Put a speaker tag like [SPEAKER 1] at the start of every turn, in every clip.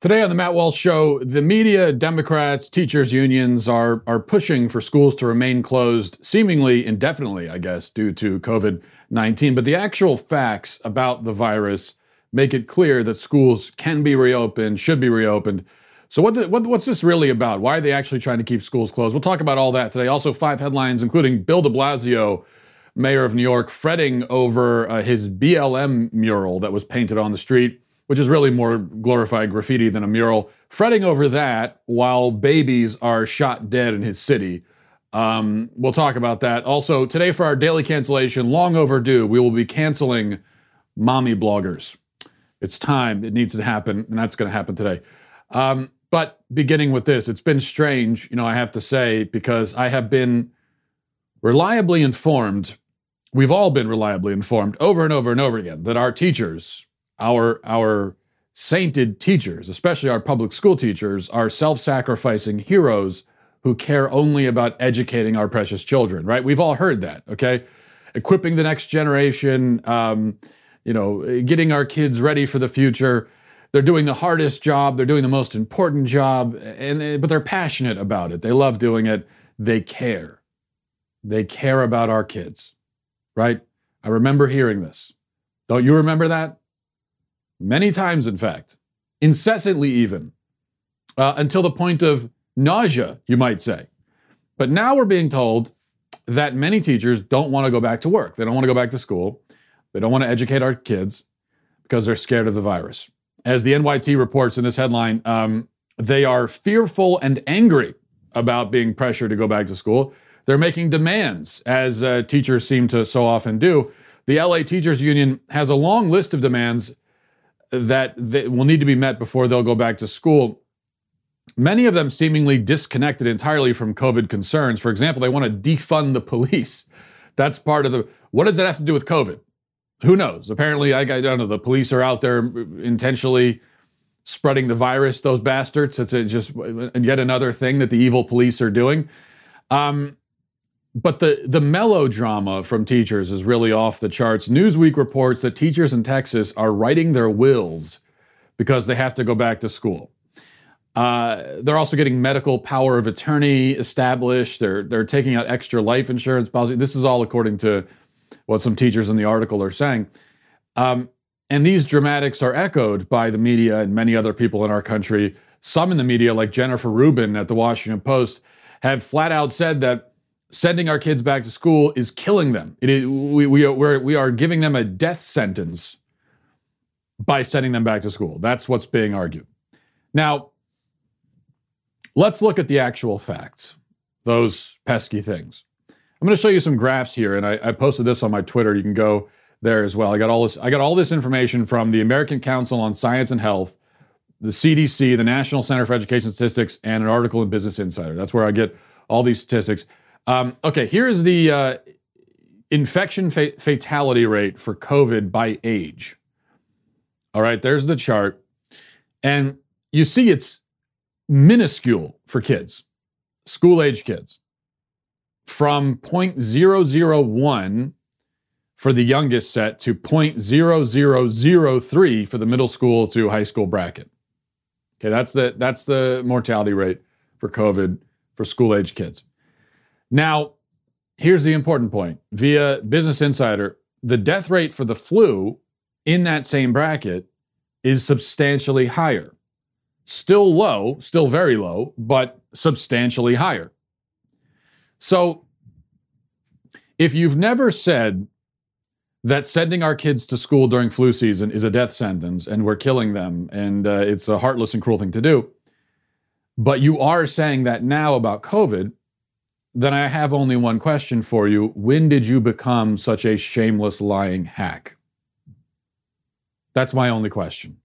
[SPEAKER 1] Today on the Matt Walsh Show, the media, Democrats, teachers' unions are, are pushing for schools to remain closed, seemingly indefinitely, I guess, due to COVID 19. But the actual facts about the virus make it clear that schools can be reopened, should be reopened. So, what, the, what, what's this really about? Why are they actually trying to keep schools closed? We'll talk about all that today. Also, five headlines, including Bill de Blasio, mayor of New York, fretting over uh, his BLM mural that was painted on the street which is really more glorified graffiti than a mural, fretting over that while babies are shot dead in his city. Um, we'll talk about that. Also, today for our daily cancellation, long overdue, we will be canceling mommy bloggers. It's time. It needs to happen, and that's going to happen today. Um, but beginning with this, it's been strange, you know, I have to say, because I have been reliably informed. We've all been reliably informed over and over and over again that our teachers, our our sainted teachers, especially our public school teachers, are self-sacrificing heroes who care only about educating our precious children. Right? We've all heard that. Okay, equipping the next generation. Um, you know, getting our kids ready for the future. They're doing the hardest job. They're doing the most important job, and but they're passionate about it. They love doing it. They care. They care about our kids, right? I remember hearing this. Don't you remember that? Many times, in fact, incessantly even, uh, until the point of nausea, you might say. But now we're being told that many teachers don't want to go back to work. They don't want to go back to school. They don't want to educate our kids because they're scared of the virus. As the NYT reports in this headline, um, they are fearful and angry about being pressured to go back to school. They're making demands, as uh, teachers seem to so often do. The LA Teachers Union has a long list of demands that, that will need to be met before they'll go back to school. Many of them seemingly disconnected entirely from COVID concerns. For example, they want to defund the police. That's part of the. What does that have to do with COVID? Who knows? Apparently, I, I don't know. The police are out there intentionally spreading the virus. Those bastards. It's just yet another thing that the evil police are doing. Um, but the the melodrama from teachers is really off the charts. Newsweek reports that teachers in Texas are writing their wills because they have to go back to school. Uh, they're also getting medical power of attorney established. They're they're taking out extra life insurance policy. This is all according to what some teachers in the article are saying. Um, and these dramatics are echoed by the media and many other people in our country. Some in the media, like Jennifer Rubin at the Washington Post, have flat out said that sending our kids back to school is killing them. It is, we, we, are, we are giving them a death sentence by sending them back to school. That's what's being argued. Now, let's look at the actual facts, those pesky things. I'm going to show you some graphs here, and I, I posted this on my Twitter. You can go there as well. I got all this. I got all this information from the American Council on Science and Health, the CDC, the National Center for Education Statistics, and an article in Business Insider. That's where I get all these statistics. Um, okay, here's the uh, infection fa- fatality rate for COVID by age. All right, there's the chart. And you see it's minuscule for kids, school age kids, from 0.001 for the youngest set to 0.0003 for the middle school to high school bracket. Okay, that's the that's the mortality rate for COVID for school age kids. Now, here's the important point via Business Insider the death rate for the flu in that same bracket is substantially higher. Still low, still very low, but substantially higher. So, if you've never said that sending our kids to school during flu season is a death sentence and we're killing them and uh, it's a heartless and cruel thing to do, but you are saying that now about COVID, then I have only one question for you. When did you become such a shameless lying hack? That's my only question.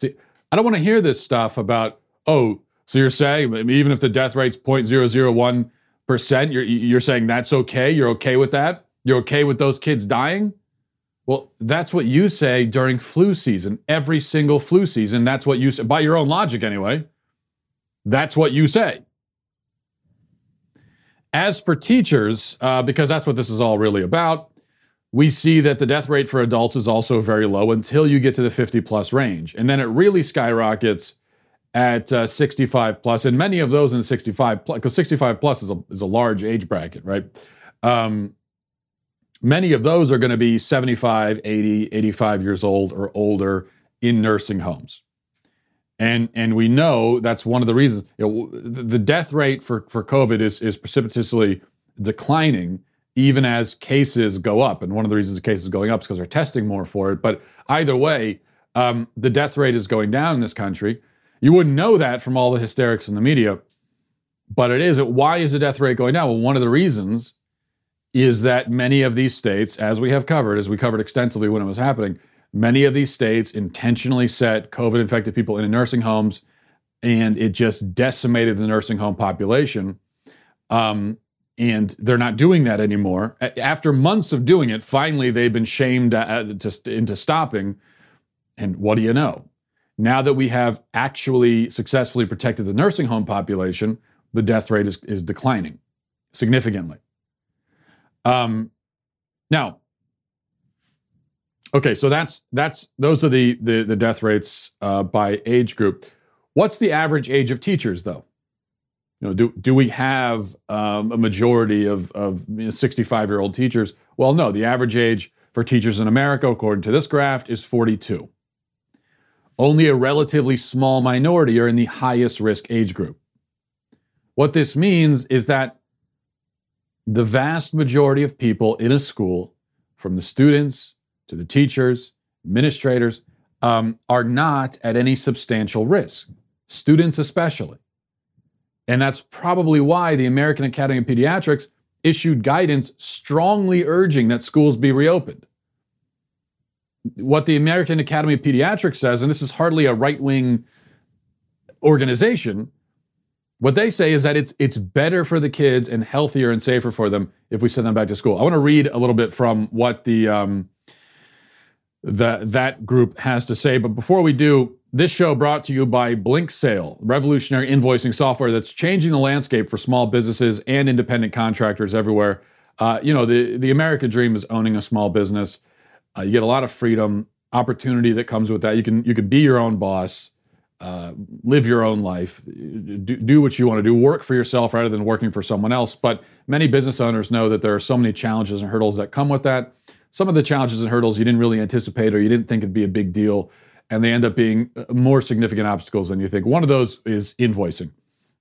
[SPEAKER 1] See, I don't want to hear this stuff about, oh, so you're saying even if the death rate's 0.001%, you're, you're saying that's okay? You're okay with that? You're okay with those kids dying? Well, that's what you say during flu season, every single flu season. That's what you say, by your own logic anyway. That's what you say. As for teachers, uh, because that's what this is all really about, we see that the death rate for adults is also very low until you get to the 50 plus range. And then it really skyrockets at uh, 65 plus, and many of those in 65 plus, because 65 plus is a, is a large age bracket, right? Um, many of those are going to be 75, 80, 85 years old or older in nursing homes. And, and we know that's one of the reasons you know, the death rate for, for COVID is, is precipitously declining even as cases go up. And one of the reasons the cases going up is because they're testing more for it. But either way, um, the death rate is going down in this country. You wouldn't know that from all the hysterics in the media, but it is. Why is the death rate going down? Well, one of the reasons is that many of these states, as we have covered, as we covered extensively when it was happening, many of these states intentionally set COVID infected people into nursing homes, and it just decimated the nursing home population. Um, and they're not doing that anymore. After months of doing it, finally they've been shamed into stopping. And what do you know? Now that we have actually successfully protected the nursing home population, the death rate is, is declining significantly. Um, now, okay, so that's that's those are the the, the death rates uh, by age group. What's the average age of teachers, though? You know, do do we have um, a majority of of 65 year old teachers? Well, no. The average age for teachers in America, according to this graph, is 42. Only a relatively small minority are in the highest risk age group. What this means is that the vast majority of people in a school, from the students to the teachers, administrators, um, are not at any substantial risk, students especially. And that's probably why the American Academy of Pediatrics issued guidance strongly urging that schools be reopened what the American Academy of Pediatrics says, and this is hardly a right wing organization, what they say is that it's it's better for the kids and healthier and safer for them if we send them back to school. I want to read a little bit from what the um, the that group has to say, but before we do, this show brought to you by Blinksale, revolutionary invoicing software that's changing the landscape for small businesses and independent contractors everywhere. Uh, you know, the the American dream is owning a small business. Uh, you get a lot of freedom, opportunity that comes with that. You can you can be your own boss, uh, live your own life, do, do what you want to do, work for yourself rather than working for someone else. But many business owners know that there are so many challenges and hurdles that come with that. Some of the challenges and hurdles you didn't really anticipate or you didn't think it'd be a big deal, and they end up being uh, more significant obstacles than you think. One of those is invoicing.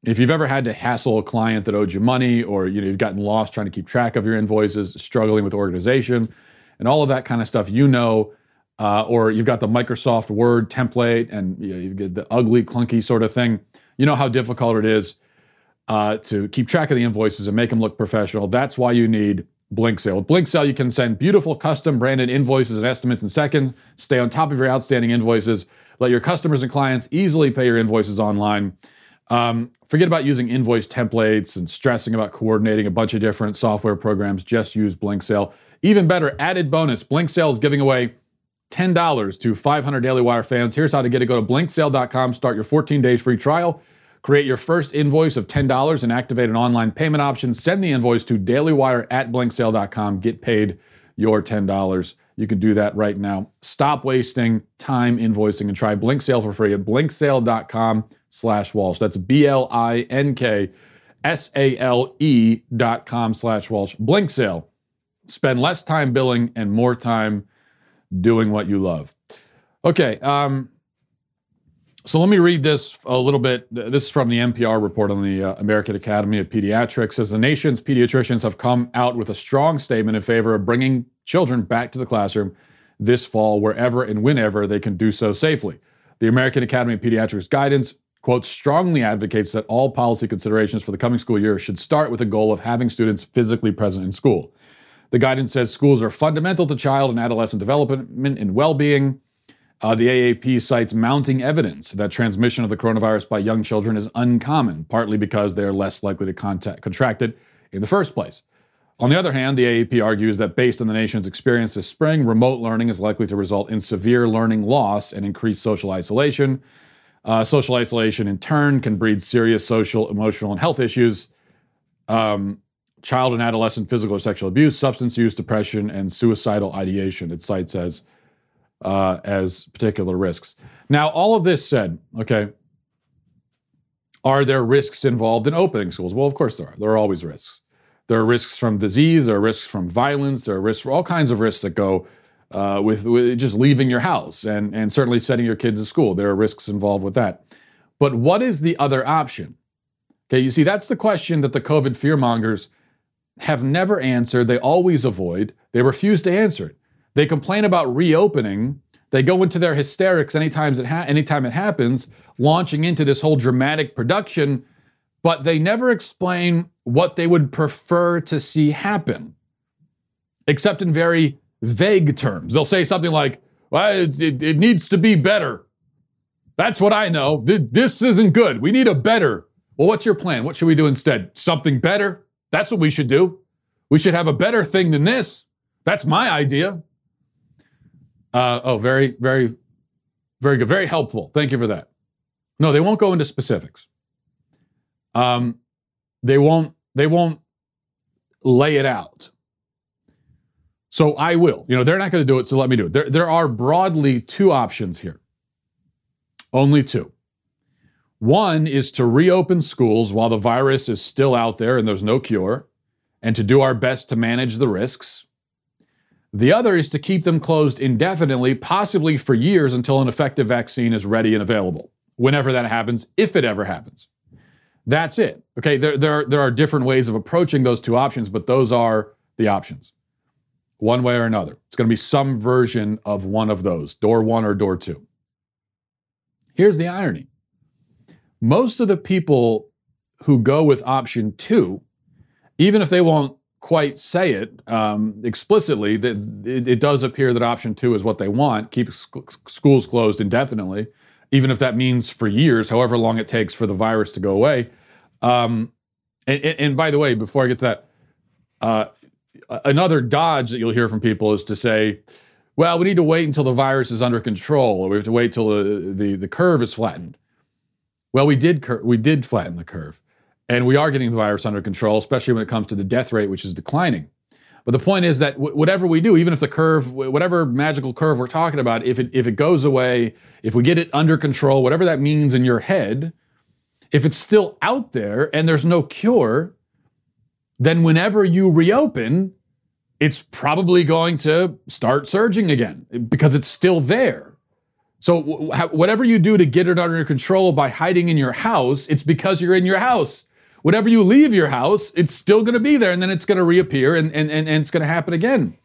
[SPEAKER 1] If you've ever had to hassle a client that owed you money, or you know you've gotten lost trying to keep track of your invoices, struggling with organization, and all of that kind of stuff, you know, uh, or you've got the Microsoft Word template and you, know, you get the ugly, clunky sort of thing. You know how difficult it is uh, to keep track of the invoices and make them look professional. That's why you need Blinksale. With Blinksale, you can send beautiful custom branded invoices and estimates in seconds, stay on top of your outstanding invoices, let your customers and clients easily pay your invoices online. Um, forget about using invoice templates and stressing about coordinating a bunch of different software programs. Just use Blinksale. Even better, added bonus Blinksale is giving away $10 to 500 Daily Wire fans. Here's how to get it go to blinksale.com, start your 14 days free trial, create your first invoice of $10, and activate an online payment option. Send the invoice to dailywire at blinksale.com. Get paid your $10. You can do that right now. Stop wasting time invoicing and try Blinksale for free at blinksale.com slash Walsh. That's B-L-I-N-K S-A-L-E dot com slash Walsh. Blinksale spend less time billing and more time doing what you love. Okay, um, so let me read this a little bit. This is from the NPR report on the uh, American Academy of Pediatrics. As the nation's pediatricians have come out with a strong statement in favor of bringing children back to the classroom this fall, wherever and whenever they can do so safely. The American Academy of Pediatrics guidance, quote, strongly advocates that all policy considerations for the coming school year should start with the goal of having students physically present in school. The guidance says schools are fundamental to child and adolescent development and well being. Uh, the AAP cites mounting evidence that transmission of the coronavirus by young children is uncommon, partly because they are less likely to contact, contract it in the first place. On the other hand, the AAP argues that based on the nation's experience this spring, remote learning is likely to result in severe learning loss and increased social isolation. Uh, social isolation, in turn, can breed serious social, emotional, and health issues. Um, child and adolescent physical or sexual abuse, substance use, depression, and suicidal ideation. It cites as uh, as particular risks. Now, all of this said, okay, Are there risks involved in opening schools? Well, of course there are. There are always risks. There are risks from disease, there are risks from violence, there are risks for all kinds of risks that go uh, with, with just leaving your house and, and certainly setting your kids to school. There are risks involved with that. But what is the other option? Okay, you see, that's the question that the COVID fearmongers have never answered. They always avoid. They refuse to answer it. They complain about reopening. They go into their hysterics anytime it, ha- anytime it happens, launching into this whole dramatic production, but they never explain what they would prefer to see happen, except in very vague terms. They'll say something like, well, it, it needs to be better. That's what I know. This isn't good. We need a better. Well, what's your plan? What should we do instead? Something better? That's what we should do. We should have a better thing than this. That's my idea. Uh, oh, very, very, very good. Very helpful. Thank you for that. No, they won't go into specifics. Um, they won't. They won't lay it out. So I will. You know, they're not going to do it, so let me do it. There, there are broadly two options here. Only two. One is to reopen schools while the virus is still out there and there's no cure, and to do our best to manage the risks. The other is to keep them closed indefinitely, possibly for years until an effective vaccine is ready and available, whenever that happens, if it ever happens. That's it. Okay, there, there, there are different ways of approaching those two options, but those are the options, one way or another. It's going to be some version of one of those, door one or door two. Here's the irony most of the people who go with option two, even if they won't quite say it um, explicitly, that it, it, does appear that option two is what they want keep sc- schools closed indefinitely, even if that means for years, however long it takes for the virus to go away. Um, and, and, by the way, before I get to that, uh, another dodge that you'll hear from people is to say, well, we need to wait until the virus is under control, or we have to wait till the, the, the curve is flattened. Well, we did cur- we did flatten the curve, and we are getting the virus under control, especially when it comes to the death rate, which is declining. But the point is that w- whatever we do, even if the curve, whatever magical curve we're talking about, if it if it goes away, if we get it under control, whatever that means in your head, if it's still out there and there's no cure, then whenever you reopen, it's probably going to start surging again because it's still there. So, whatever you do to get it under control by hiding in your house, it's because you're in your house. Whatever you leave your house, it's still going to be there and then it's going to reappear and, and, and, and it's going to happen again.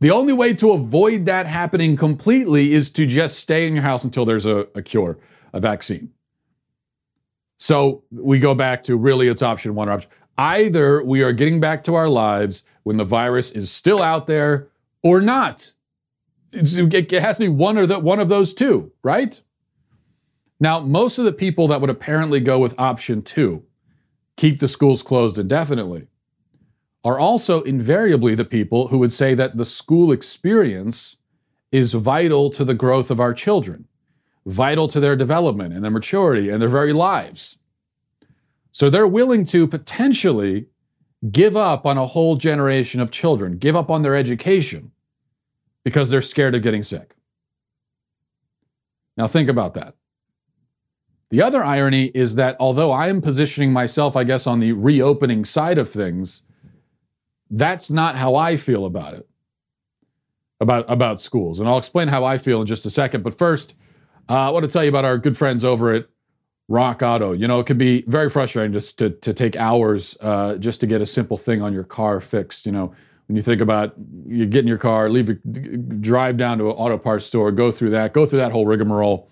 [SPEAKER 1] The only way to avoid that happening completely is to just stay in your house until there's a, a cure, a vaccine. So we go back to really it's option one or option. Either we are getting back to our lives when the virus is still out there or not. it has to be one or the, one of those two, right? Now, most of the people that would apparently go with option two, keep the schools closed indefinitely, are also invariably the people who would say that the school experience is vital to the growth of our children, vital to their development and their maturity and their very lives. So they're willing to potentially give up on a whole generation of children, give up on their education because they're scared of getting sick. Now, think about that. The other irony is that although I am positioning myself, I guess, on the reopening side of things, that's not how I feel about it, about, about schools. And I'll explain how I feel in just a second. But first, uh, I want to tell you about our good friends over at Rock Auto. You know, it can be very frustrating just to, to take hours uh, just to get a simple thing on your car fixed. You know, when you think about you get in your car, leave your, drive down to an auto parts store, go through that, go through that whole rigmarole,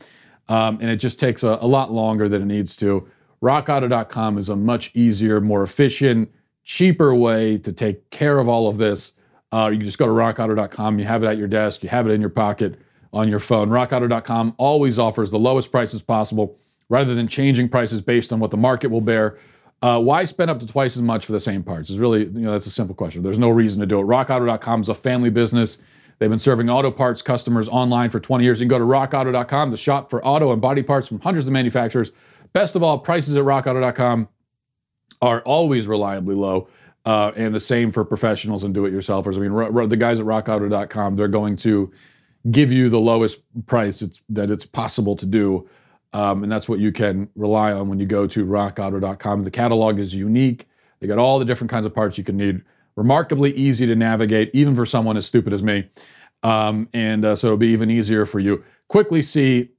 [SPEAKER 1] um, and it just takes a, a lot longer than it needs to. RockAuto.com is a much easier, more efficient, cheaper way to take care of all of this. Uh, you just go to rockauto.com, you have it at your desk, you have it in your pocket on your phone. RockAuto.com always offers the lowest prices possible rather than changing prices based on what the market will bear. Uh, why spend up to twice as much for the same parts? Is really, you know, that's a simple question. There's no reason to do it. RockAuto.com is a family business. They've been serving auto parts customers online for 20 years. You can go to rockauto.com, the shop for auto and body parts from hundreds of manufacturers. Best of all, prices at rockauto.com are always reliably low. Uh, and the same for professionals and do-it-yourselfers. I mean, r- r- the guys at rockauto.com, they're going to give you the lowest price it's, that it's possible to do Um, and that's what you can rely on when you go to rockauto.com. The catalog is unique. They got all the different kinds of parts you can need. Remarkably easy to navigate, even for someone as stupid as me. Um, and uh, so it'll be even easier for you. Quickly see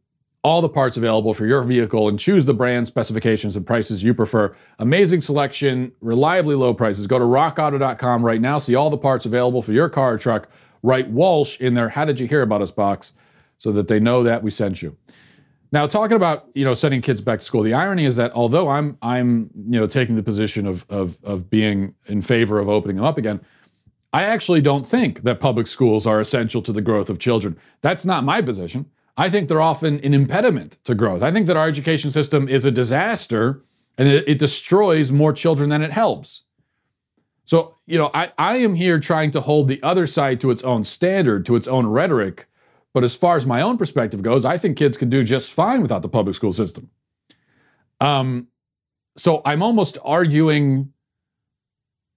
[SPEAKER 1] all the parts available for your vehicle and choose the brand, specifications, and prices you prefer. Amazing selection, reliably low prices. Go to rockauto.com right now, see all the parts available for your car or truck. Write Walsh in their How Did You Hear About Us box so that they know that we sent you. Now, talking about you know sending kids back to school, the irony is that although I'm I'm you know taking the position of of of being in favor of opening them up again, I actually don't think that public schools are essential to the growth of children. That's not my position. I think they're often an impediment to growth. I think that our education system is a disaster and it, it destroys more children than it helps. So, you know, I, I am here trying to hold the other side to its own standard, to its own rhetoric. But as far as my own perspective goes, I think kids can do just fine without the public school system. Um, so I'm almost arguing,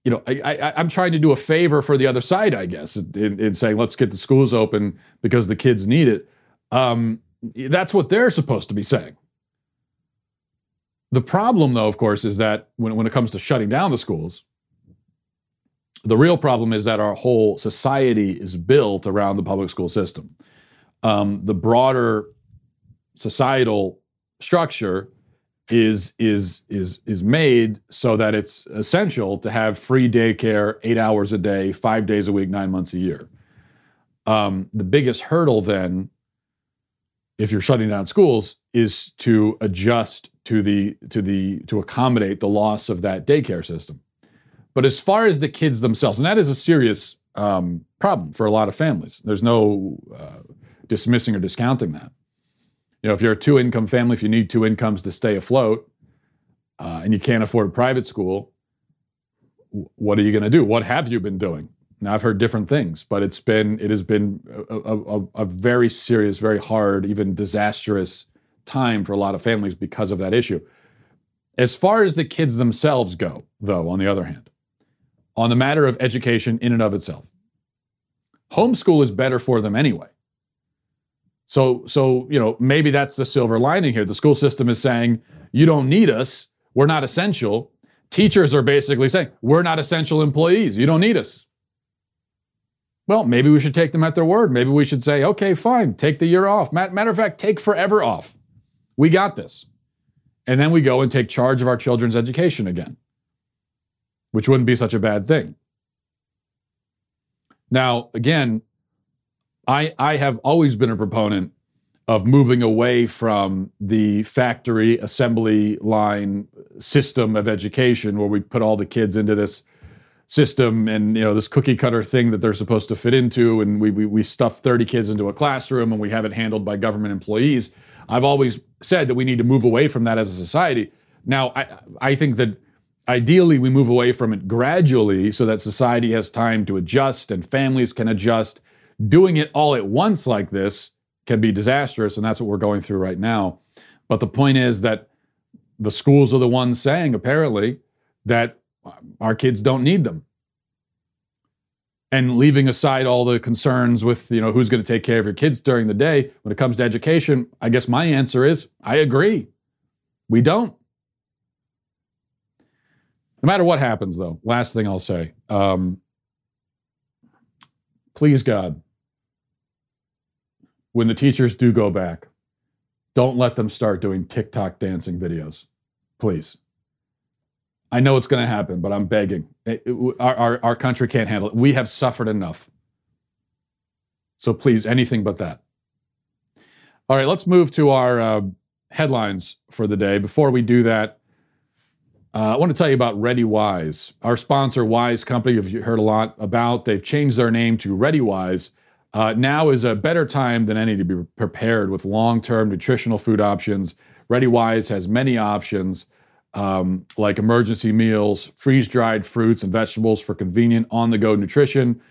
[SPEAKER 1] you know, I, am trying to do a favor for the other side, I guess, in, in saying let's get the schools open because the kids need it. Um, that's what they're supposed to be saying. The problem, though, of course, is that when, when it comes to shutting down the schools, the real problem is that our whole society is built around the public school system. Um, the broader societal structure is is is is made so that it's essential to have free daycare eight hours a day, five days a week, nine months a year. Um, the biggest hurdle then if you're shutting down schools is to adjust to the to the to accommodate the loss of that daycare system but as far as the kids themselves and that is a serious um, problem for a lot of families there's no uh, dismissing or discounting that you know if you're a two income family if you need two incomes to stay afloat uh, and you can't afford private school what are you going to do what have you been doing now I've heard different things, but it's been it has been a, a, a, very serious, very hard, even disastrous time for a lot of families because of that issue. As far as the kids themselves go, though, on the other hand, on the matter of education in and of itself, homeschool is better for them anyway. So, so you know, maybe that's the silver lining here. The school system is saying, you don't need us. We're not essential. Teachers are basically saying, we're not essential employees. You don't need us. Well, maybe we should take them at their word. Maybe we should say, okay, fine, take the year off. Matter of fact, take forever off. We got this. And then we go and take charge of our children's education again, which wouldn't be such a bad thing. Now, again, I, I have always been a proponent of moving away from the factory assembly line system of education where we put all the kids into this system and you know this cookie cutter thing that they're supposed to fit into. And we, we, we stuff 30 kids into a classroom and we have it handled by government employees. I've always said that we need to move away from that as a society. Now i, I think that ideally we move away from it gradually so that society has time to adjust and families can adjust doing it all at once like this can be disastrous and that's what we're going through right now but the point is that the schools are the ones saying apparently that our kids don't need them. And leaving aside all the concerns with, you know, who's going to take care of your kids during the day, when it comes to education, I guess my answer is I agree. We don't. No matter what happens, though, last thing I'll say um, please, God, when the teachers do go back, don't let them start doing TikTok dancing videos. Please. I know it's going to happen, but I'm begging. It, it, our, our, our country can't handle it. We have suffered enough. So please, anything but that. All right, let's move to our uh, headlines for the day. Before we do that, uh, I want to tell you about ReadyWise, our sponsor, Wise Company. You've heard a lot about. They've changed their name to ReadyWise. Uh, now is a better time than any to be prepared with long-term nutritional food options. ReadyWise has many options um, like emergency meals, freeze dried fruits and vegetables for convenient on the go nutrition.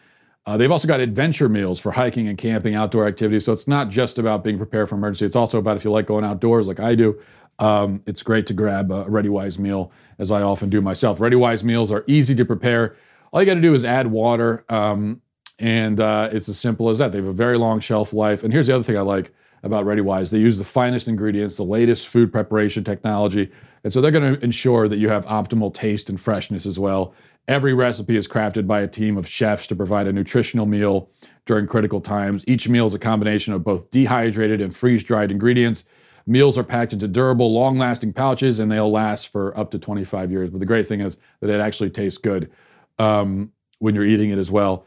[SPEAKER 1] Uh, they've also got adventure meals for hiking and camping, outdoor activities. So it's not just about being prepared for emergency. It's also about if you like going outdoors like I do. Um, it's great to grab a ReadyWise meal, as I often do myself. ReadyWise meals are easy to prepare. All you got to do is add water, um, and uh, it's as simple as that. They have a very long shelf life. And here's the other thing I like about ReadyWise. They use the finest ingredients, the latest food preparation technology, and so they're going to ensure that you have optimal taste and freshness as well. Every recipe is crafted by a team of chefs to provide a nutritional meal during critical times. Each meal is a combination of both dehydrated and freeze dried ingredients. Meals are packed into durable, long lasting pouches and they'll last for up to 25 years. But the great thing is that it actually tastes good um, when you're eating it as well.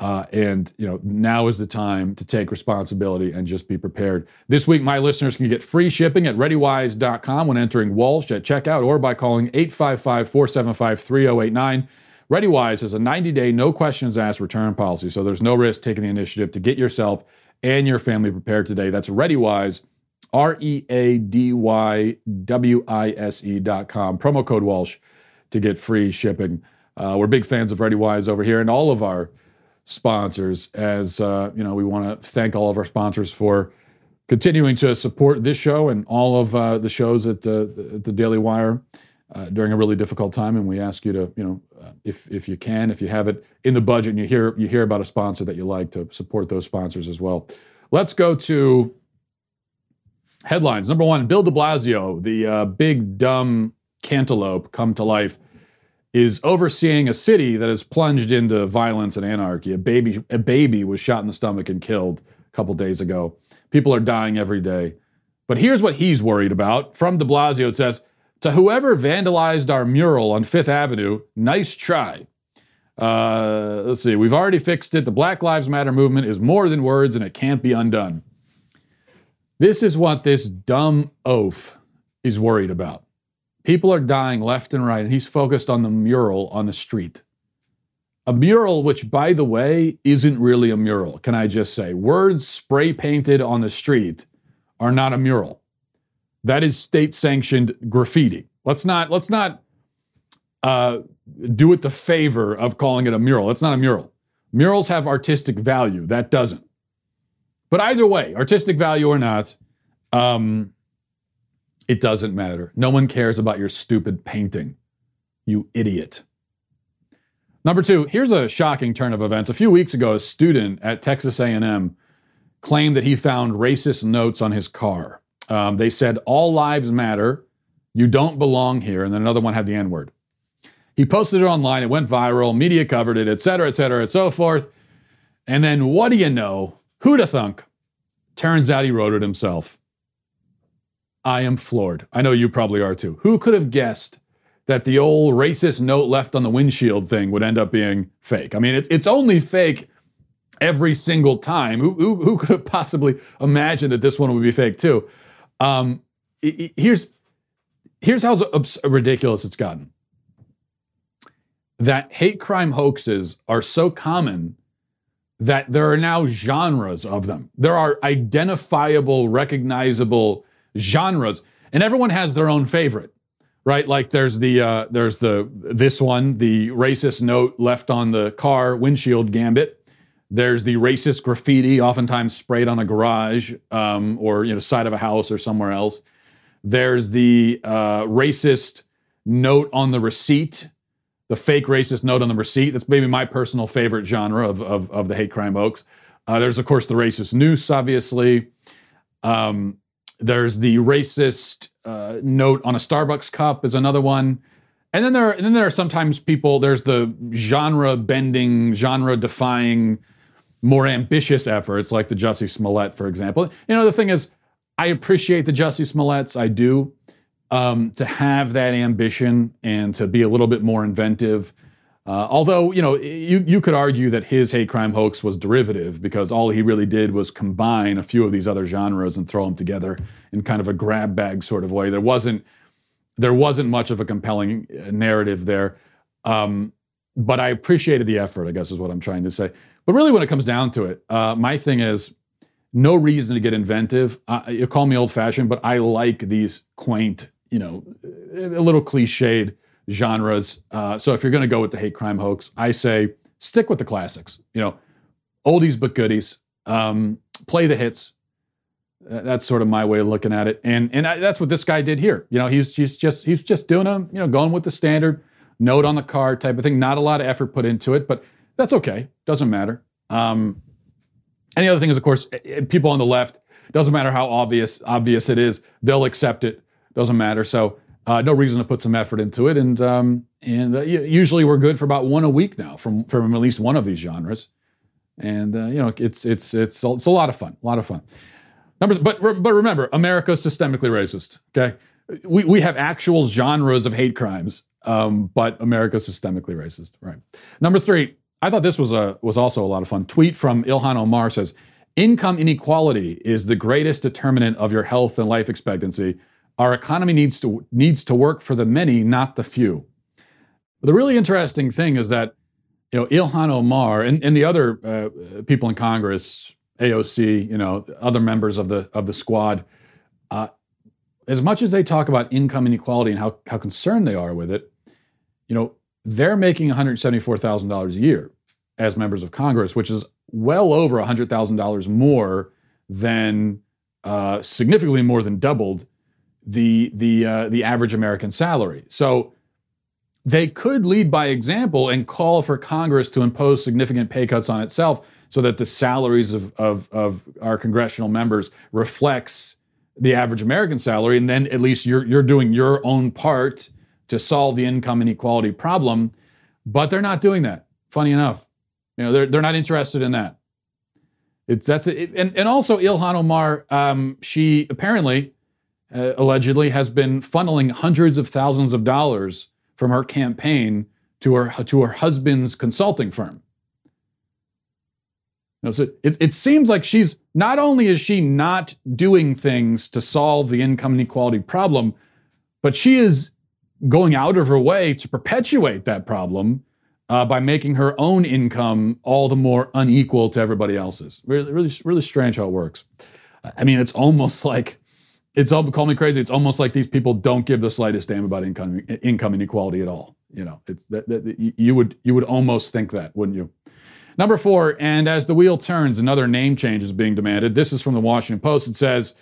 [SPEAKER 1] Uh, and you know now is the time to take responsibility and just be prepared. This week, my listeners can get free shipping at ReadyWise.com when entering Walsh at checkout or by calling 855-475-3089. ReadyWise has a 90-day, no questions asked return policy, so there's no risk taking the initiative to get yourself and your family prepared today. That's ReadyWise, R-E-A-D-Y-W-I-S-E dot com. Promo code Walsh to get free shipping. Uh, we're big fans of ReadyWise over here, and all of our sponsors. As uh, you know, we want to thank all of our sponsors for continuing to support this show and all of uh, the shows at, uh, the Daily Wire uh, during a really difficult time. And we ask you to, you know, uh, if if you can, if you have it in the budget, and you hear you hear about a sponsor that you like, to support those sponsors as well. Let's go to headlines. Number one: Bill De Blasio, the uh, big dumb cantaloupe, come to life is overseeing a city that has plunged into violence and anarchy. A baby, a baby was shot in the stomach and killed a couple days ago. People are dying every day. But here's what he's worried about. From de Blasio, it says, To whoever vandalized our mural on Fifth Avenue, nice try. Uh, let's see, we've already fixed it. The Black Lives Matter movement is more than words and it can't be undone. This is what this dumb oaf is worried about. People are dying left and right, and he's focused on the mural on the street. A mural, which, by the way, isn't really a mural, can I just say? Words spray painted on the street are not a mural. That is state sanctioned graffiti. Let's not, let's not uh, do it the favor of calling it a mural. It's not a mural. Murals have artistic value, that doesn't. But either way, artistic value or not, um, it doesn't matter. No one cares about your stupid painting, you idiot. Number two, here's a shocking turn of events. A few weeks ago, a student at Texas A&M claimed that he found racist notes on his car. Um, they said, "All lives matter. You don't belong here," and then another one had the N-word. He posted it online. It went viral. Media covered it, et cetera, et cetera, and so forth. And then, what do you know? Who'd thunk? Turns out he wrote it himself. I am floored. I know you probably are too. Who could have guessed that the old racist note left on the windshield thing would end up being fake? I mean, it, it's only fake every single time. Who, who, who, could have possibly imagined that this one would be fake too? Um, here's here's how abs- ridiculous it's gotten. That hate crime hoaxes are so common that there are now genres of them. There are identifiable, recognizable genres, and everyone has their own favorite, right? Like there's the uh, there's the this one, the racist note left on the car windshield gambit. There's the racist graffiti, oftentimes sprayed on a garage um, or you know side of a house or somewhere else. There's the uh, racist note on the receipt, the fake racist note on the receipt. That's maybe my personal favorite genre of of, of the hate crime hoax. Uh, there's of course the racist noose, obviously. Um, there's the racist uh, note on a Starbucks cup is another one. And then there, are, and then there are sometimes people. There's the genre bending, genre defying, more ambitious efforts, like the Jussie Smollett, for example. You know, the thing is, I appreciate the Jussie Smolletts. I do. Um, to have that ambition and to be a little bit more inventive uh, although, you know, you, you could argue that his hate crime hoax was derivative because all he really did was combine a few of these other genres and throw them together in kind of a grab bag sort of way. There wasn't there wasn't much of a compelling uh, narrative there. Um, but I appreciated the effort, I guess is what I'm trying to say. But really, when it comes down to it, uh, my thing is no reason to get inventive. Uh, you call me old fashioned, but I like these quaint, you know, a little cliched genres. Uh, so if you're going to go with the hate crime hoax, I say stick with the classics. You know, oldies but goodies. Um, play the hits. That's sort of my way of looking at it, and and I, that's what this guy did here. You know, he's he's just he's just doing a you know going with the standard note on the card type of thing. Not a lot of effort put into it, but that's okay. Doesn't matter. Um, And the other thing is, of course, eh, eh, people on the left, doesn't matter how obvious obvious it is, they'll accept it. Doesn't matter. So uh, no reason to put some effort into it. And um, and uh, usually we're good for about one a week now from from at least one of these genres. And uh, you know, it's it's it's it's a lot of fun, a lot of fun. Numbers, but but remember, America's systemically racist. Okay, we we have actual genres of hate crimes, um, but America's systemically racist. Right. Number three, I thought this was a was also a lot of fun. Tweet from Ilhan Omar says, "Income inequality is the greatest determinant of your health and life expectancy. Our economy needs to needs to work for the many, not the few." But the really interesting thing is that you know Ilhan Omar and, and the other uh, people in Congress, AOC, you know, other members of the of the squad, uh, as much as they talk about income inequality and how how concerned they are with it, you know, they're making $174,000 a year as members of Congress, which is well over $100,000 more than uh, significantly more than doubled the the uh, the average American salary. So they could lead by example and call for Congress to impose significant pay cuts on itself so that the salaries of, of, of our congressional members reflects the average American salary. And then at least you're, you're doing your own part to solve the income inequality problem. But they're not doing that, funny enough. You know, they're, they're not interested in that. It's that's it. And, and also Ilhan Omar, um, she apparently, uh, allegedly, has been funneling hundreds of thousands of dollars from her campaign to her to her husband's consulting firm. You know, so it, it seems like she's not only is she not doing things to solve the income inequality problem, but she is going out of her way to perpetuate that problem uh, by making her own income all the more unequal to everybody else's. Really, really, really strange how it works. I mean, it's almost like it's all call me crazy. It's almost like these people don't give the slightest damn about income income inequality at all. You know, it's that, that you would you would almost think that, wouldn't you? Number four, and as the wheel turns, another name change is being demanded. This is from the Washington Post. It says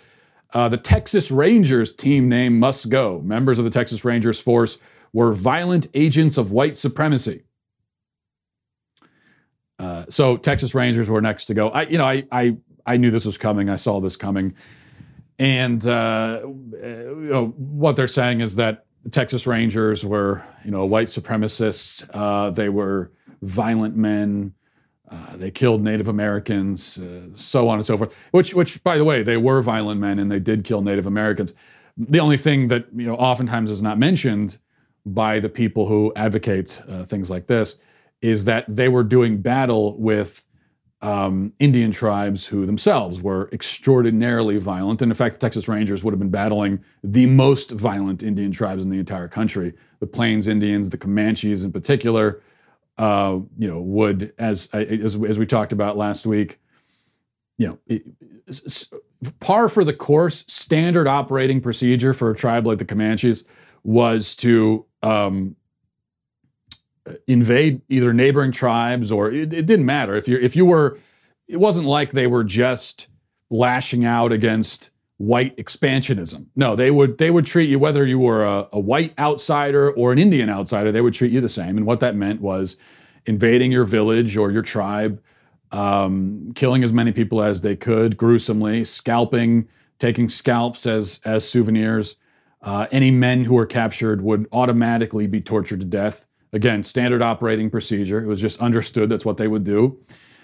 [SPEAKER 1] uh, the Texas Rangers team name must go. Members of the Texas Rangers force were violent agents of white supremacy. Uh, so Texas Rangers were next to go. I, you know, I, I, I knew this was coming. I saw this coming, and uh, you know what they're saying is that Texas Rangers were, you know, white supremacists. Uh, they were violent men. Uh, they killed Native Americans, uh, so on and so forth. Which, which, by the way, they were violent men and they did kill Native Americans. The only thing that you know oftentimes is not mentioned by the people who advocate uh, things like this is that they were doing battle with um, Indian tribes who themselves were extraordinarily violent. And in fact, the Texas Rangers would have been battling the most violent Indian tribes in the entire country the Plains Indians, the Comanches in particular uh, you know, would as, as as we talked about last week, you know, it, par for the course, standard operating procedure for a tribe like the Comanches was to um, invade either neighboring tribes or it, it didn't matter if you if you were. It wasn't like they were just lashing out against white expansionism. No, they would they would treat you whether you were a, a, white outsider or an Indian outsider. They would treat you the same, and what that meant was invading your village or your tribe, um, killing as many people as they could gruesomely, scalping, taking scalps as as souvenirs. Uh, any men who were captured would automatically be tortured to death. Again, standard operating procedure. It was just understood that's what they would do.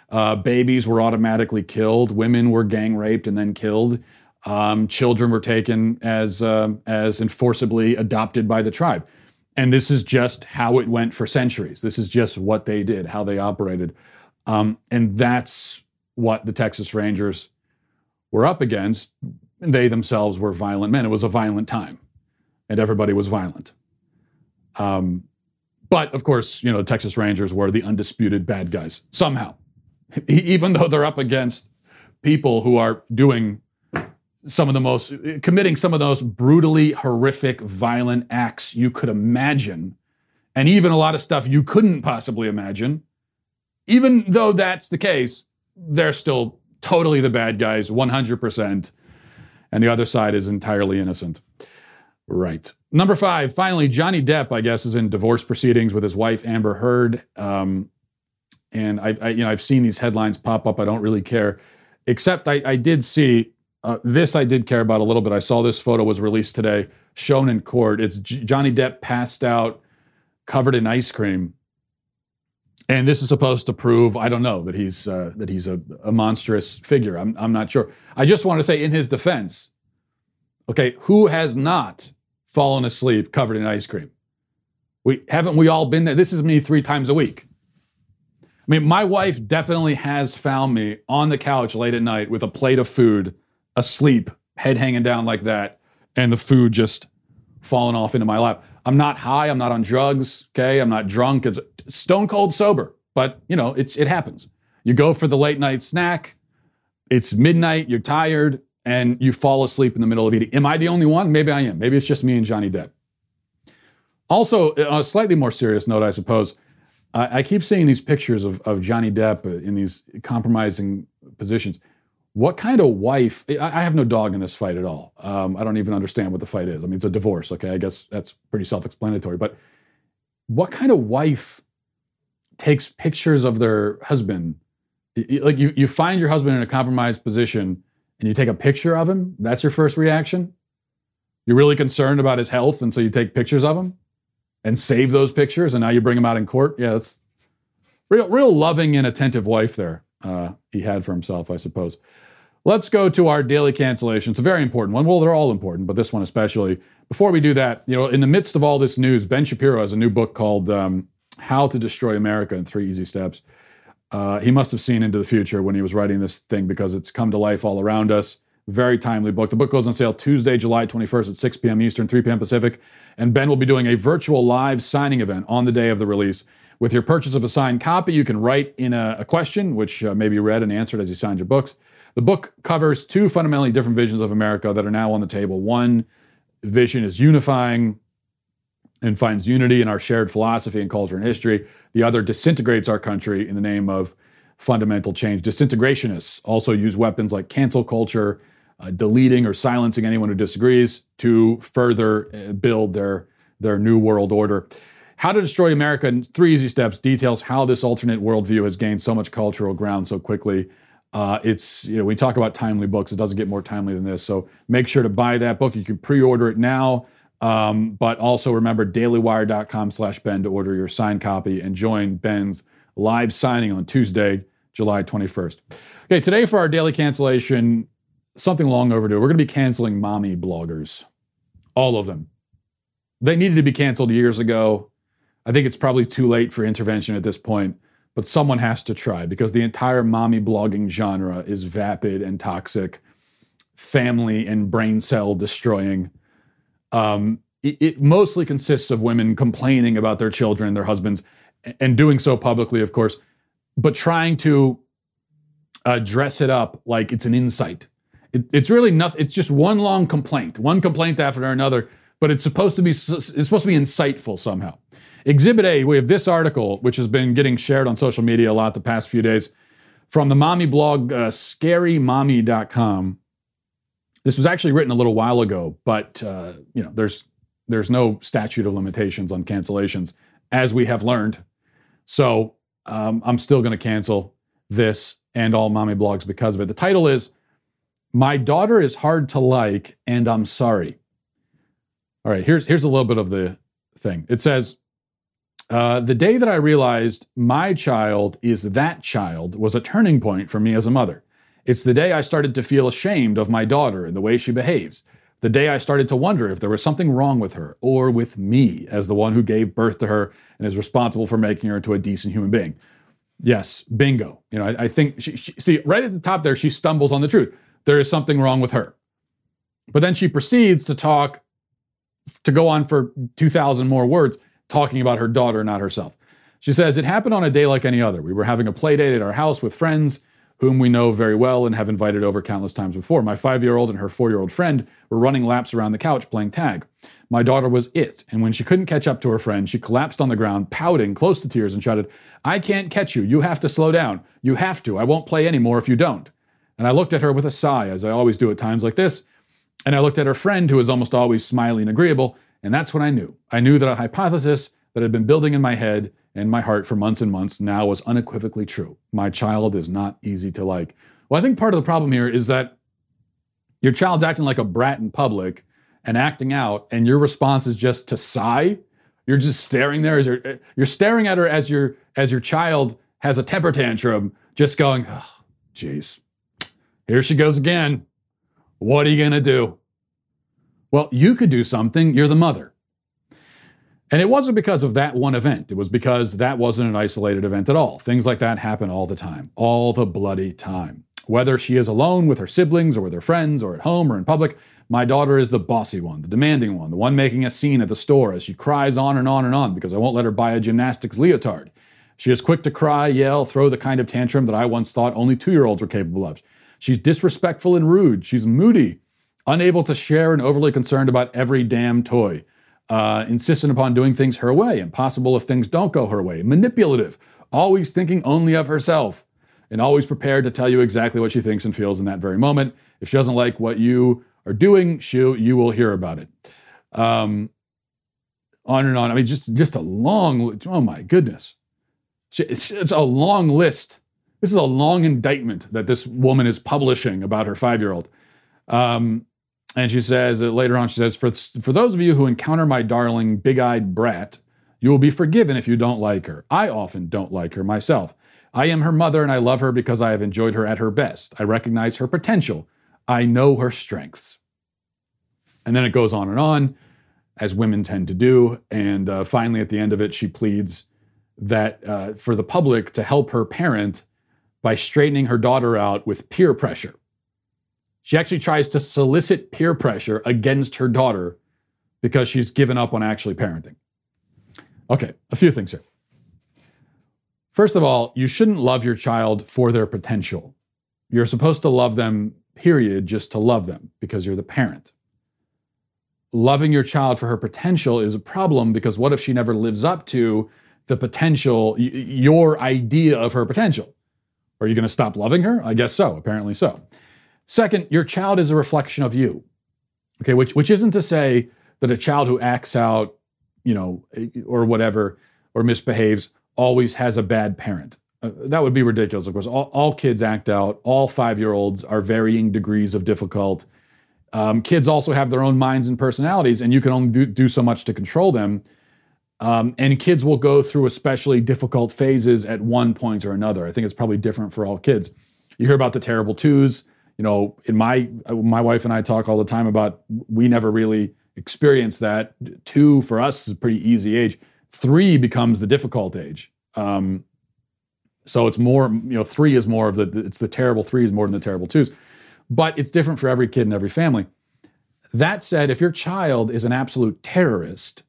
[SPEAKER 1] Uh, babies were automatically killed. Women were gang raped and then killed. Um, children were taken as um, as enforcibly adopted by the tribe, and this is just how it went for centuries. This is just what they did, how they operated, um, and that's what the Texas Rangers were up against. They themselves were violent men. It was a violent time, and everybody was violent. Um, but of course, you know, the Texas Rangers were the undisputed bad guys somehow, even though they're up against people who are doing some of the most committing some of those brutally horrific violent acts you could imagine and even a lot of stuff you couldn't possibly imagine even though that's the case they're still totally the bad guys 100% and the other side is entirely innocent right number five finally johnny depp i guess is in divorce proceedings with his wife amber heard um, and I, I you know i've seen these headlines pop up i don't really care Except I, I did see uh, this. I did care about a little bit. I saw this photo was released today, shown in court. It's Johnny Depp passed out, covered in ice cream, and this is supposed to prove I don't know that he's uh, that he's a, a monstrous figure. I'm I'm not sure. I just want to say in his defense, okay, who has not fallen asleep covered in ice cream? We haven't we all been there? This is me three times a week. I mean, my wife definitely has found me on the couch late at night with a plate of food, asleep, head hanging down like that, and the food just falling off into my lap. I'm not high, I'm not on drugs, okay? I'm not drunk. It's stone cold sober, but you know, it's it happens. You go for the late night snack, it's midnight, you're tired, and you fall asleep in the middle of eating. Am I the only one? Maybe I am. Maybe it's just me and Johnny Depp. Also, on a slightly more serious note, I suppose, I, I keep seeing these pictures of, of Johnny Depp in these compromising positions. What kind of wife? I, have no dog in this fight at all. Um, I don't even understand what the fight is. I mean, it's a divorce. Okay, I guess that's pretty self-explanatory. But what kind of wife takes pictures of their husband? Like you, you find your husband in a compromised position and you take a picture of him. That's your first reaction. You're really concerned about his health, and so you take pictures of him and save those pictures, and now you bring him out in court. Yeah, that's real, real loving and attentive wife there uh, he had for himself, I suppose. Let's go to our daily cancellation. It's a very important one. Well, they're all important, but this one especially. Before we do that, you know, in the midst of all this news, Ben Shapiro has a new book called um, "How to Destroy America in Three Easy Steps." Uh, he must have seen into the future when he was writing this thing because it's come to life all around us. Very timely book. The book goes on sale Tuesday, July 21st at 6 p.m. Eastern, 3 p.m. Pacific. And Ben will be doing a virtual live signing event on the day of the release. With your purchase of a signed copy, you can write in a, a question, which uh, may be read and answered as you sign your books. The book covers two fundamentally different visions of America that are now on the table. One vision is unifying and finds unity in our shared philosophy and culture and history. The other disintegrates our country in the name of fundamental change. Disintegrationists also use weapons like cancel culture uh, deleting or silencing anyone who disagrees to further uh, build their, their new world order. How to Destroy America in Three Easy Steps details how this alternate worldview has gained so much cultural ground so quickly. Uh, it's, you know, we talk about timely books, it doesn't get more timely than this. So make sure to buy that book. You can pre order it now. Um, but also remember dailywire.com slash Ben to order your signed copy and join Ben's live signing on Tuesday, July 21st. Okay, today for our daily cancellation, something long overdue. We're going to be canceling mommy bloggers, all of them. They needed to be canceled years ago. I think it's probably too late for intervention at this point, but someone has to try because the entire mommy blogging genre is vapid and toxic, family and brain cell destroying. Um, it, it mostly consists of women complaining about their children, their husbands, and doing so publicly, of course, but trying to uh, dress it up like it's an insight it, it's really nothing. It's just one long complaint, one complaint after another. But it's supposed to be it's supposed to be insightful somehow. Exhibit A, we have this article, which has been getting shared on social media a lot the past few days, from the mommy blog uh, scarymommy.com. This was actually written a little while ago, but uh, you know, there's there's no statute of limitations on cancellations, as we have learned. So um, I'm still going to cancel this and all mommy blogs because of it. The title is my daughter is hard to like, and I'm sorry. All right, here's here's a little bit of the thing. It says, uh, the day that I realized my child is that child was a turning point for me as a mother. It's the day I started to feel ashamed of my daughter and the way she behaves. The day I started to wonder if there was something wrong with her or with me as the one who gave birth to her and is responsible for making her into a decent human being. Yes, bingo. You know, I, I think she, she, see right at the top there, she stumbles on the truth there is something wrong with her. But then she proceeds to talk, to go on for 2,000 more words, talking about her daughter, not herself. She says, It happened on a day like any other. We were having a play date at our house with friends whom we know very well and have invited over countless times before. My five year old and her four year old friend were running laps around the couch playing tag. My daughter was it, and when she couldn't catch up to her friend, she collapsed on the ground, pouting, close to tears, and shouted, I can't catch you. You have to slow down. You have to. I won't play anymore if you don't. And I looked at her with a sigh, as I always do at times like this. And I looked at her friend, who is almost always smiling and agreeable. And that's when I knew. I knew that a hypothesis that had been building in my head and my heart for months and months now was unequivocally true. My child is not easy to like. Well, I think part of the problem here is that your child's acting like a brat in public and acting out, and your response is just to sigh. You're just staring there as you're, you're staring at her as your as your child has a temper tantrum, just going, oh, geez, here she goes again. What are you gonna do? Well, you could do something. You're the mother. And it wasn't because of that one event. It was because that wasn't an isolated event at all. Things like that happen all the time, all the bloody time. Whether she is alone with her siblings or with her friends or at home or in public, my daughter is the bossy one, the demanding one, the one making a scene at the store as she cries on and on and on because I won't let her buy a gymnastics leotard. She is quick to cry, yell, throw the kind of tantrum that I once thought only two year olds were capable of. She's disrespectful and rude. She's moody, unable to share and overly concerned about every damn toy uh, insistent upon doing things her way, impossible if things don't go her way, manipulative, always thinking only of herself, and always prepared to tell you exactly what she thinks and feels in that very moment. If she doesn't like what you are doing, she you will hear about it. Um, on and on. I mean, just just a long. Oh my goodness, it's, a long list. This is a long indictment that this woman is publishing about her five year old. Um, and she says uh, later on, she says, for, for those of you who encounter my darling big eyed brat, you will be forgiven if you don't like her. I often don't like her myself. I am her mother and I love her because I have enjoyed her at her best. I recognize her potential. I know her strengths. And then it goes on and on, as women tend to do. And uh, finally, at the end of it, she pleads that uh, for the public to help her parent by straightening her daughter out with peer pressure. She actually tries to solicit peer pressure against her daughter because she's given up on actually parenting. Okay, a few things here. First of all, you shouldn't love your child for their potential. You're supposed to love them, period, just to love them because you're the parent. Loving your child for her potential is a problem because what if she never lives up to the potential, your idea of her potential? Are you going to stop loving her? I guess so, apparently so. Second, your child is a reflection of you. Okay, which which isn't to say that a child who acts out, you know, or whatever, or misbehaves always has a bad parent. Uh, that would be ridiculous. Of course, all, all kids act out. All five-year-olds are varying degrees of difficult. Um, kids also have their own minds and personalities, and you can only do, do so much to control them. Um, and kids will go through especially difficult phases at one point or another. I think it's probably different for all kids. You hear about the terrible twos you know, in my my wife and I talk all the time about we never really experienced that. Two for us is a pretty easy age. Three becomes the difficult age. Um, so it's more, you know, three is more of the it's the terrible three is more than the terrible twos, but it's different for every kid and every family. That said, if your child is an absolute terrorist,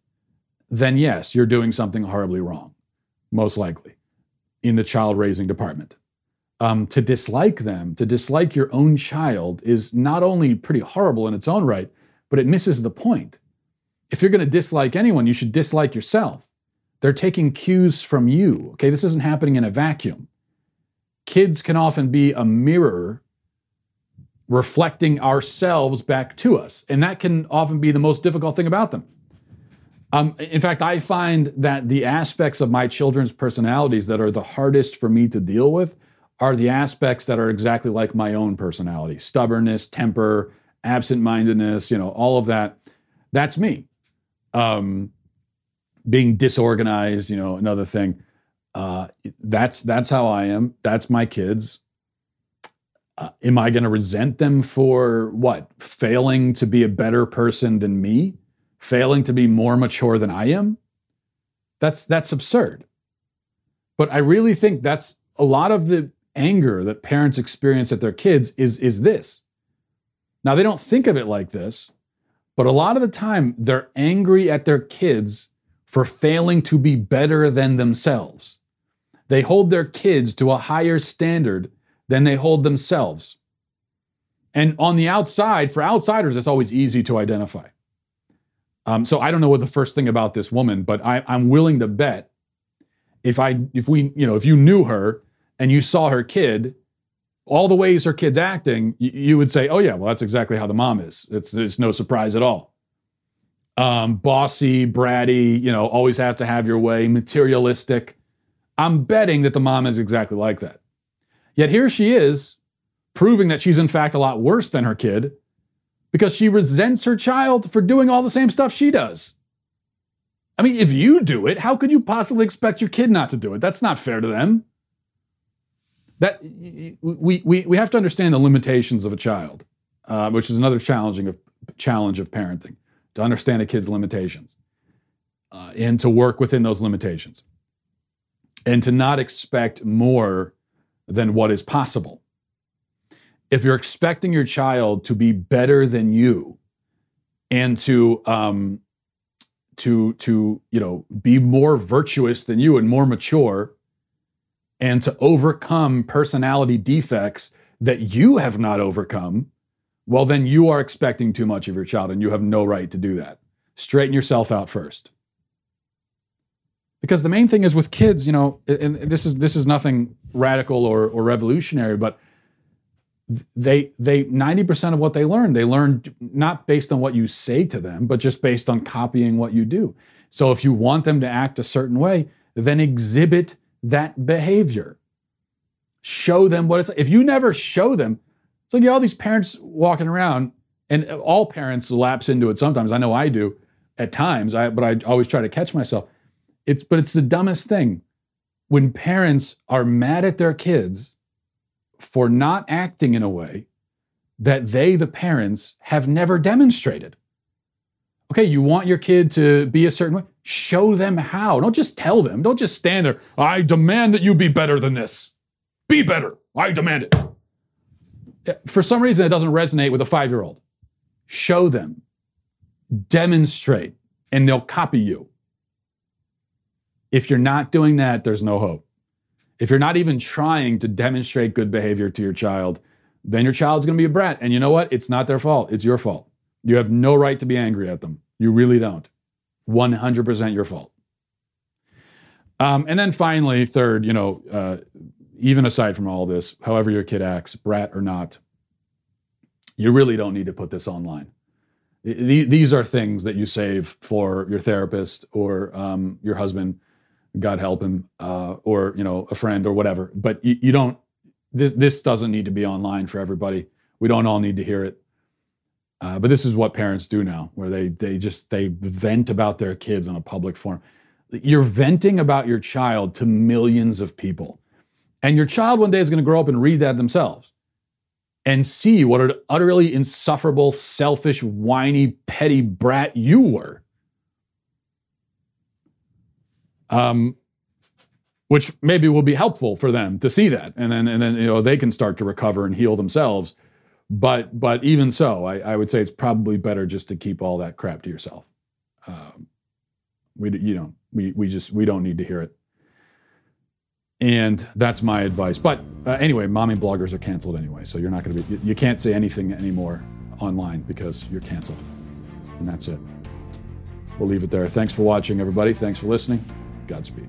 [SPEAKER 1] then yes, you're doing something horribly wrong, most likely, in the child raising department um, to dislike them, to dislike your own child, is not only pretty horrible in its own right, but it misses the point. If you're going to dislike anyone, you should dislike yourself. They're taking cues from you. Okay, this isn't happening in a vacuum. Kids can often be a mirror reflecting ourselves back to us, and that can often be the most difficult thing about them. Um, in fact, I find that the aspects of my children's personalities that are the hardest for me to deal with are the aspects that are exactly like my own personality stubbornness, temper, absent mindedness, you know, all of that. That's me. Um, being disorganized, you know, another thing. Uh, that's that's how I am. That's my kids. Uh, am I going to resent them for what? Failing to be a better person than me? Failing to be more mature than I am? That's that's absurd. But I really think that's a lot of the anger that parents experience at their kids is, is this. Now, they don't think of it like this, but a lot of the time they're angry at their kids for failing to be better than themselves. They hold their kids to a higher standard than they hold themselves. And on the outside, for outsiders, it's always easy to identify. Um, so I don't know what the first thing about this woman, but I, I'm willing to bet if I if we you know if you knew her and you saw her kid, all the ways her kid's acting, you, you would say, oh, yeah, well, that's exactly how the mom is. It's, it's no surprise at all. Um, bossy, bratty, you know, always have to have your way, materialistic. I'm betting that the mom is exactly like that. Yet here she is, proving that she's in fact a lot worse than her kid because she resents her child for doing all the same stuff she does. I mean, if you do it, how could you possibly expect your kid not to do it? That's not fair to them. That we we we have to understand the limitations of a child, uh, which is another challenging of challenge of parenting to understand a kid's limitations uh, and to work within those limitations and to not expect more than what is possible. If you're expecting your child to be better than you and to um, to to you know be more virtuous than you and more mature and to overcome personality defects that you have not overcome well then you are expecting too much of your child and you have no right to do that. Straighten yourself out first. Because the main thing is with kids you know and this is this is nothing radical or, or revolutionary but they they 90% of what they learn they learn not based on what you say to them but just based on copying what you do. So if you want them to act a certain way then exhibit that behavior show them what it's like if you never show them it's like you all these parents walking around and all parents lapse into it sometimes i know i do at times I, but i always try to catch myself it's but it's the dumbest thing when parents are mad at their kids for not acting in a way that they, the parents, have never demonstrated. Okay, you want your kid to be a certain way? Show them how. Don't just tell them. Don't just stand there. I demand that you be better than this. Be better. I demand it. Eh, for some reason, it doesn't resonate with a five year old. Show them, demonstrate, and they'll copy you. If you're not doing that, there's no hope. If you're not even trying to demonstrate good behavior to your child, then your child's going to be a brat. And you know what? It's not their fault. It's your fault. You have no right to be angry at them. You really don't. 100% your fault. Um, and then finally, third, you know, uh, even aside from all this, however your kid acts, brat or not, you really don't need to put this online. These are things that you save for your therapist or um, your husband God help him, uh, or you know, a friend or whatever. But you, you don't. This this doesn't need to be online for everybody. We don't all need to hear it. Uh, but this is what parents do now, where they they just they vent about their kids on a public forum. You're venting about your child to millions of people, and your child one day is going to grow up and read that themselves, and see what an utterly insufferable, selfish, whiny, petty brat you were um, which maybe will be helpful for them to see that, and then and then you know they can start to recover and heal themselves. But but even so, I, I would say it's probably better just to keep all that crap to yourself. Um, we you know we we just we don't need to hear it. And that's my advice. But uh, anyway, mommy bloggers are canceled anyway, so you're not going to be you can't say anything anymore online because you're canceled, and that's it. We'll leave it there. Thanks for watching, everybody. Thanks for listening. Godspeed.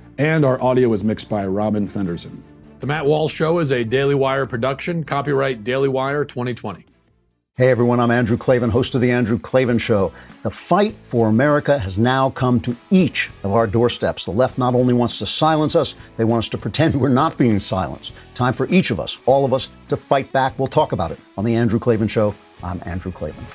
[SPEAKER 1] and our audio is mixed by Robin Fenderson. The Matt Walsh Show is a Daily Wire production, copyright Daily Wire 2020.
[SPEAKER 2] Hey everyone, I'm Andrew Klavan, host of The Andrew Klavan Show. The fight for America has now come to each of our doorsteps. The left not only wants to silence us, they want us to pretend we're not being silenced. Time for each of us, all of us, to fight back. We'll talk about it on The Andrew Klavan Show. I'm Andrew Klavan.